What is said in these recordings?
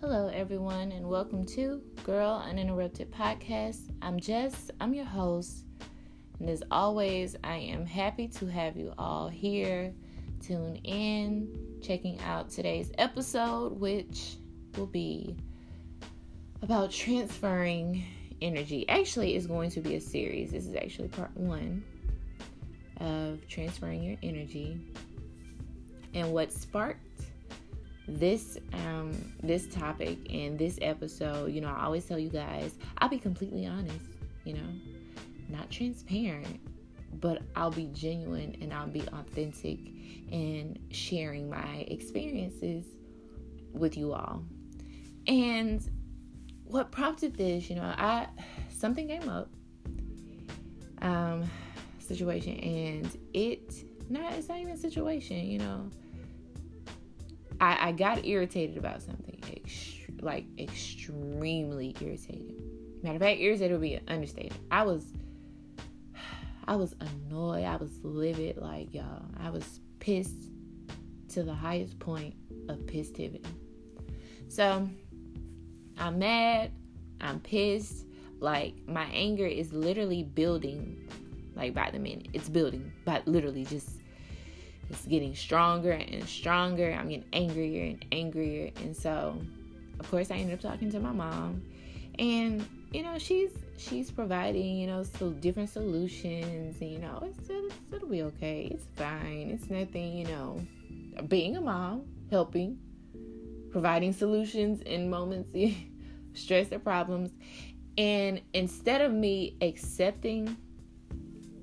Hello, everyone, and welcome to Girl Uninterrupted Podcast. I'm Jess, I'm your host, and as always, I am happy to have you all here. Tune in, checking out today's episode, which will be about transferring energy. Actually, it's going to be a series. This is actually part one of transferring your energy and what sparked this um this topic and this episode you know i always tell you guys i'll be completely honest you know not transparent but i'll be genuine and i'll be authentic in sharing my experiences with you all. And what prompted this you know i something came up um situation and it not it's not even a situation you know I, I got irritated about something, ext- like extremely irritated. Matter of fact, irritated would be an understatement. I was, I was annoyed. I was livid. Like y'all, I was pissed to the highest point of pissivity. So I'm mad. I'm pissed. Like my anger is literally building, like by the minute. It's building, but literally just it's getting stronger and stronger. I'm getting angrier and angrier. And so, of course, I ended up talking to my mom. And, you know, she's she's providing, you know, so different solutions. And, you know, it's, it's, it'll be okay. It's fine. It's nothing, you know. Being a mom, helping, providing solutions in moments, of stress or problems. And instead of me accepting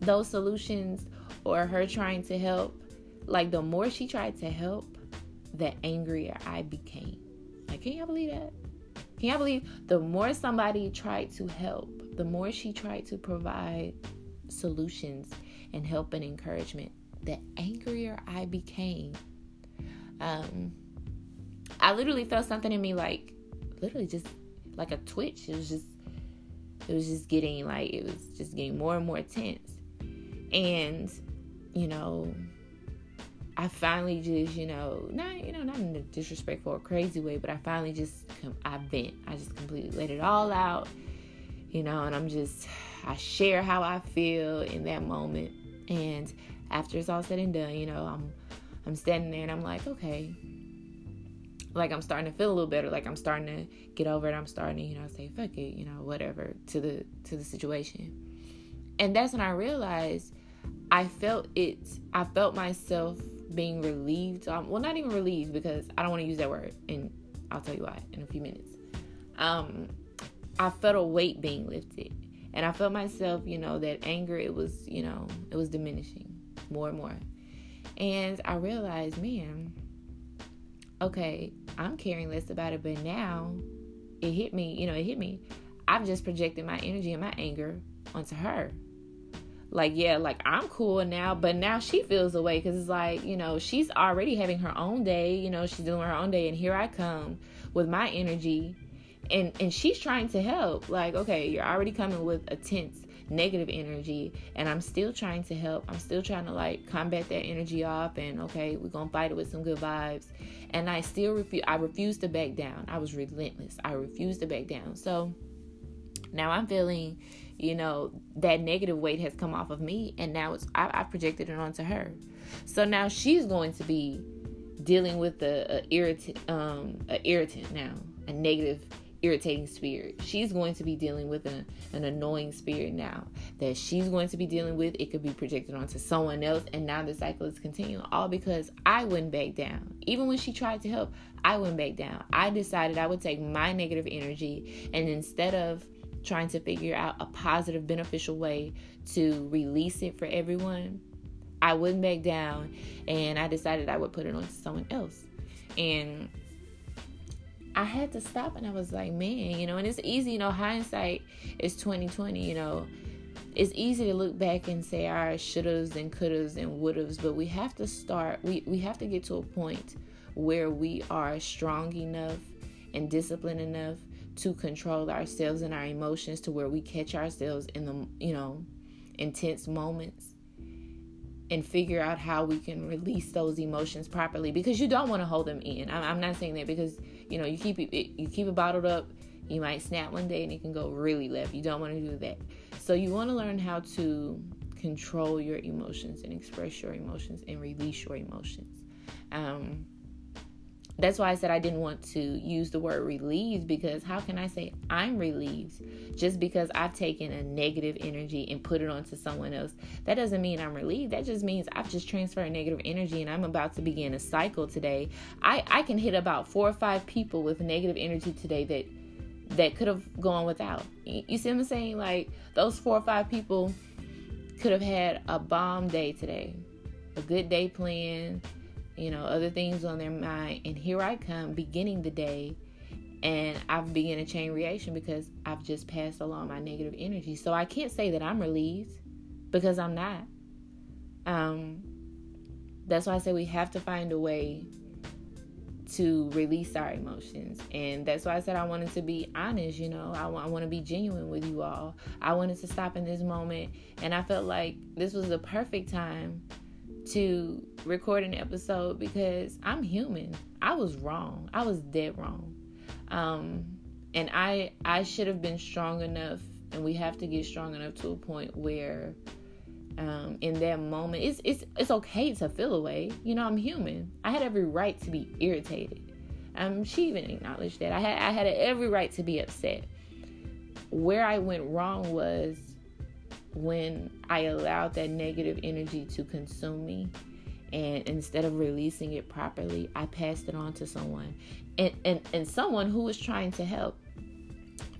those solutions or her trying to help, like the more she tried to help, the angrier I became. Like, can y'all believe that? Can y'all believe the more somebody tried to help, the more she tried to provide solutions and help and encouragement, the angrier I became. Um, I literally felt something in me like, literally just like a twitch. It was just, it was just getting like, it was just getting more and more tense. And, you know, I finally just, you know, not, you know, not in a disrespectful or crazy way, but I finally just, I vent. I just completely let it all out, you know, and I'm just, I share how I feel in that moment. And after it's all said and done, you know, I'm, I'm standing there and I'm like, okay, like I'm starting to feel a little better. Like I'm starting to get over it. I'm starting to, you know, say, fuck it, you know, whatever to the, to the situation. And that's when I realized I felt it, I felt myself being relieved. Um, well, not even relieved because I don't want to use that word, and I'll tell you why in a few minutes. Um, I felt a weight being lifted, and I felt myself, you know, that anger. It was, you know, it was diminishing more and more, and I realized, man, okay, I'm caring less about it, but now it hit me. You know, it hit me. I've just projected my energy and my anger onto her like yeah like i'm cool now but now she feels away because it's like you know she's already having her own day you know she's doing her own day and here i come with my energy and and she's trying to help. Like okay you're already coming with a tense negative energy and i'm still trying to help. I'm still trying to like combat that energy off and okay we're gonna fight it with some good vibes. And i still refuse i refuse to back down. I was relentless. I refused to back down. So now i'm feeling you know that negative weight has come off of me and now it's I, I projected it onto her. So now she's going to be dealing with a, a irritant um a irritant now a negative irritating spirit. She's going to be dealing with a, an annoying spirit now that she's going to be dealing with. It could be projected onto someone else and now the cycle is continuing all because i wouldn't back down. Even when she tried to help i wouldn't back down. I decided i would take my negative energy and instead of trying to figure out a positive, beneficial way to release it for everyone, I wouldn't back down and I decided I would put it on to someone else. And I had to stop and I was like, man, you know, and it's easy, you know, hindsight is 2020, you know. It's easy to look back and say our shouldas and couldas and wouldas, but we have to start we, we have to get to a point where we are strong enough and disciplined enough to control ourselves and our emotions to where we catch ourselves in the, you know, intense moments and figure out how we can release those emotions properly because you don't want to hold them in. I'm, not saying that because you know you keep it you keep it bottled up, you might snap one day and it can go really left. You don't want to do that. So you want to learn how to control your emotions and express your emotions and release your emotions. Um, that's why I said I didn't want to use the word relieved because how can I say I'm relieved just because I've taken a negative energy and put it onto someone else? That doesn't mean I'm relieved. That just means I've just transferred negative energy and I'm about to begin a cycle today. I, I can hit about four or five people with negative energy today that that could have gone without. You see what I'm saying? Like those four or five people could have had a bomb day today, a good day planned you know, other things on their mind. And here I come beginning the day and I've begun a chain reaction because I've just passed along my negative energy. So I can't say that I'm relieved because I'm not. Um, that's why I say we have to find a way to release our emotions. And that's why I said I wanted to be honest, you know, I, I want to be genuine with you all. I wanted to stop in this moment, and I felt like this was the perfect time to record an episode because I'm human. I was wrong. I was dead wrong. Um, and I I should have been strong enough and we have to get strong enough to a point where um, in that moment it's it's it's okay to feel away. You know, I'm human. I had every right to be irritated. Um, she even acknowledged that. I had I had every right to be upset. Where I went wrong was when I allowed that negative energy to consume me and instead of releasing it properly, I passed it on to someone and, and, and someone who was trying to help.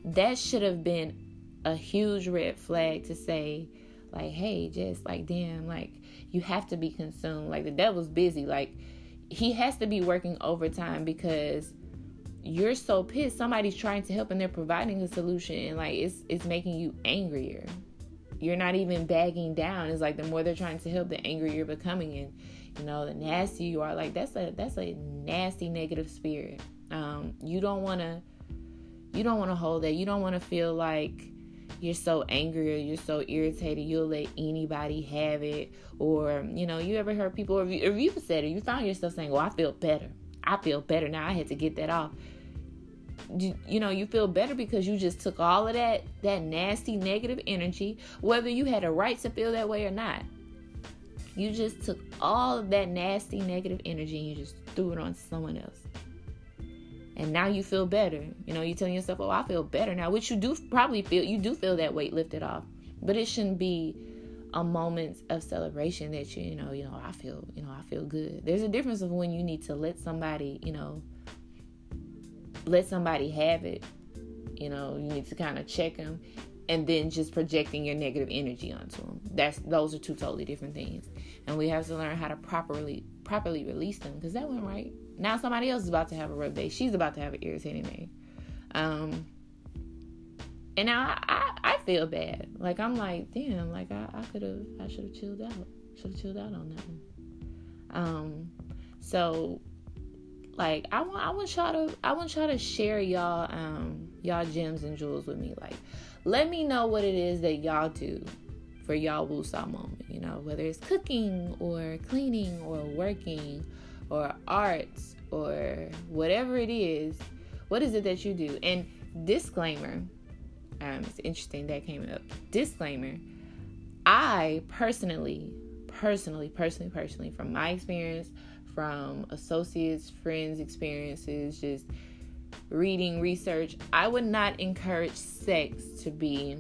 That should have been a huge red flag to say, like, hey, just like, damn, like, you have to be consumed. Like, the devil's busy. Like, he has to be working overtime because you're so pissed somebody's trying to help and they're providing a solution and like it's it's making you angrier you're not even bagging down. It's like the more they're trying to help, the angrier you're becoming, and you know the nasty you are. Like that's a that's a nasty negative spirit. Um, you don't want to you don't want to hold that. You don't want to feel like you're so angry or you're so irritated you'll let anybody have it or you know you ever heard people or you, or you said it you found yourself saying well i feel better i feel better now i had to get that off you, you know you feel better because you just took all of that that nasty negative energy whether you had a right to feel that way or not. You just took all of that nasty negative energy and you just threw it on someone else. And now you feel better. You know you're telling yourself oh i feel better now which you do probably feel you do feel that weight lifted off. But it shouldn't be a moment of celebration that you you know you know i feel you know i feel good. There's a difference of when you need to let somebody you know let somebody have it. You know, you need to kind of check them and then just projecting your negative energy onto them. That's those are two totally different things. And we have to learn how to properly properly release them because that went right. Now somebody else is about to have a rough day. She's about to have an irritating day. Um and now I, I, I feel bad. Like I'm like, damn, like I, I could have I should have chilled out. Should have chilled out on that one. Um so like I want I want y'all to I want y'all to share y'all um y'all gems and jewels with me. Like let me know what it is that y'all do for y'all woosah moment, you know, whether it's cooking or cleaning or working or arts or whatever it is. What is it that you do? And disclaimer, um, it's interesting that came up. Disclaimer, I personally, personally, personally, personally, from my experience, from associates, friends' experiences, just reading, research. I would not encourage sex to be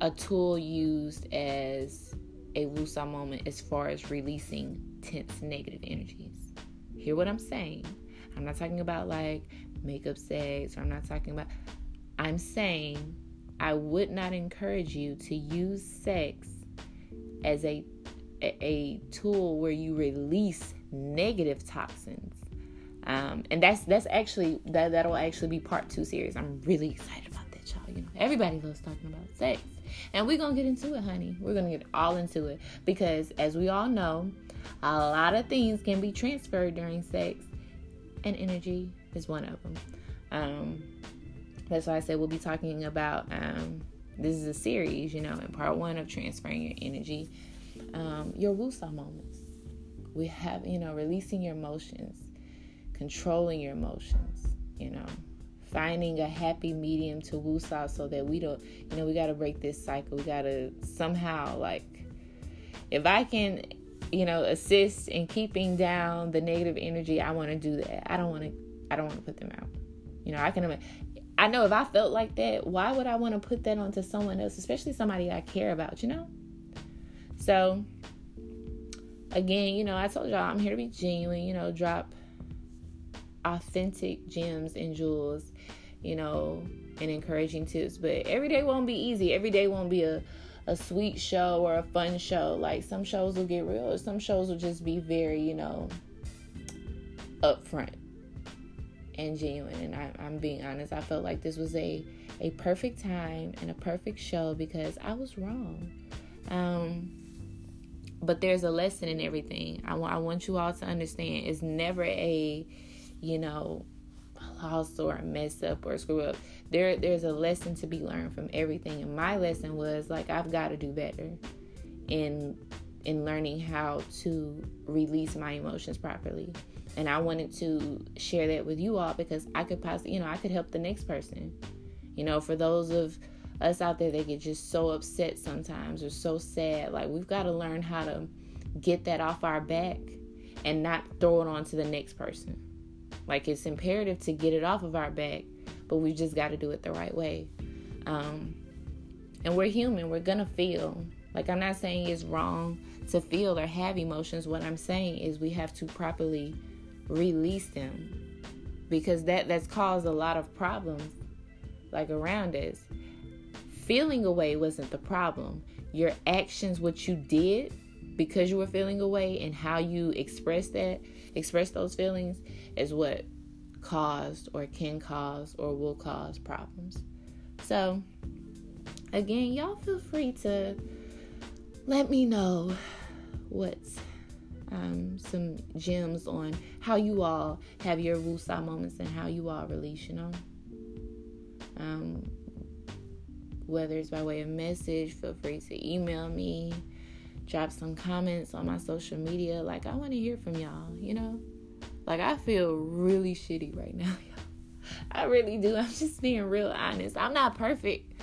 a tool used as a woosah moment as far as releasing tense negative energies. Hear what I'm saying? I'm not talking about like makeup sex, or I'm not talking about. I'm saying I would not encourage you to use sex as a a, a tool where you release negative toxins. Um, and that's that's actually that that'll actually be part two series. I'm really excited about that, y'all. You know, everybody loves talking about sex, and we're gonna get into it, honey. We're gonna get all into it because, as we all know, a lot of things can be transferred during sex, and energy is one of them. Um, that's why I said we'll be talking about. Um, this is a series, you know, in part one of transferring your energy Um, your woosah moments. We have, you know, releasing your emotions, controlling your emotions, you know, finding a happy medium to woosah so that we don't, you know, we got to break this cycle. We got to somehow, like, if I can, you know, assist in keeping down the negative energy, I want to do that. I don't want to, I don't want to put them out. You know, I can, I know if I felt like that, why would I want to put that onto someone else, especially somebody I care about, you know? So, again, you know, I told y'all I'm here to be genuine, you know, drop authentic gems and jewels, you know, and encouraging tips. But every day won't be easy. Every day won't be a, a sweet show or a fun show. Like some shows will get real, or some shows will just be very, you know, upfront and genuine. And I, I'm being honest. I felt like this was a a perfect time and a perfect show because I was wrong. Um, but there's a lesson in everything. I, I want you all to understand it's never a, you know, loss or a mess up or screw up. There, there's a lesson to be learned from everything. And my lesson was like I've got to do better in in learning how to release my emotions properly. And I wanted to share that with you all because I could possibly, you know, I could help the next person. You know, for those of us out there that get just so upset sometimes or so sad, like we've got to learn how to get that off our back and not throw it on to the next person. Like it's imperative to get it off of our back, but we've just got to do it the right way. Um, and we're human, we're gonna feel. Like I'm not saying it's wrong to feel or have emotions. What I'm saying is we have to properly release them because that that's caused a lot of problems like around us feeling away wasn't the problem your actions what you did because you were feeling away and how you express that express those feelings is what caused or can cause or will cause problems so again y'all feel free to let me know what's um, some gems on how you all have your woosah moments and how you all release, you know. Um, whether it's by way of message, feel free to email me, drop some comments on my social media. Like, I want to hear from y'all, you know? Like, I feel really shitty right now, y'all. I really do. I'm just being real honest. I'm not perfect.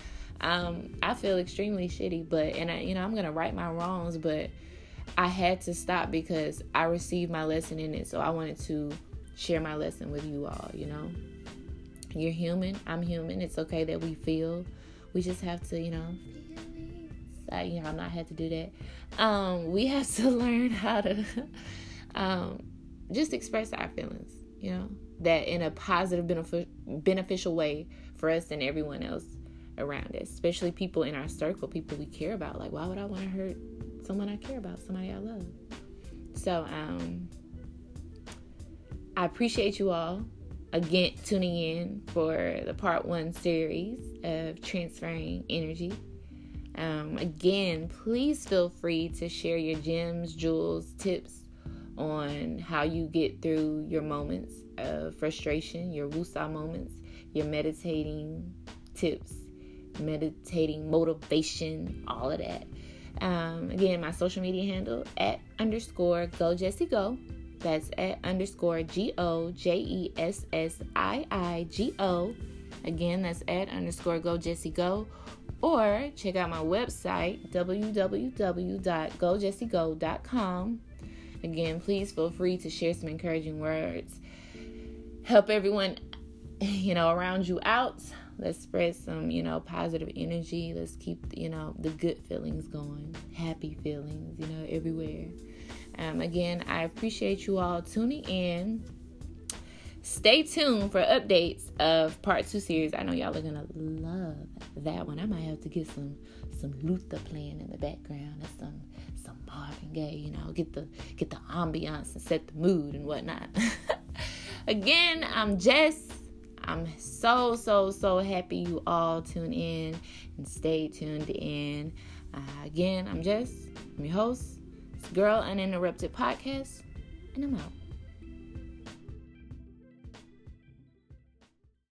Um, I feel extremely shitty, but, and I, you know, I'm going to right my wrongs, but I had to stop because I received my lesson in it. So I wanted to share my lesson with you all, you know. You're human. I'm human. It's okay that we feel. We just have to, you know, I, you know, I'm not had to do that. Um, we have to learn how to um, just express our feelings, you know, that in a positive, benefic- beneficial way for us and everyone else around us, especially people in our circle, people we care about. Like, why would I want to hurt someone I care about, somebody I love. So, um, I appreciate you all again tuning in for the part one series of transferring energy. Um, again, please feel free to share your gems, jewels, tips on how you get through your moments of frustration, your woosah moments, your meditating tips, meditating motivation, all of that. Um, again, my social media handle at underscore go Jessie go. That's at underscore G O J E S S I I G O. Again, that's at underscore go Jessie go. Or check out my website www.gojessiego.com. Again, please feel free to share some encouraging words. Help everyone, you know, around you out. Let's spread some, you know, positive energy. Let's keep, you know, the good feelings going, happy feelings, you know, everywhere. Um, again, I appreciate you all tuning in. Stay tuned for updates of part two series. I know y'all are gonna love that one. I might have to get some some Luther playing in the background and some some Marvin Gaye, you know, get the get the ambiance and set the mood and whatnot. Again, I'm Jess. I'm so, so, so happy you all tune in and stay tuned in. Uh, again, I'm Jess. I'm your host. Girl Uninterrupted Podcast, and I'm out.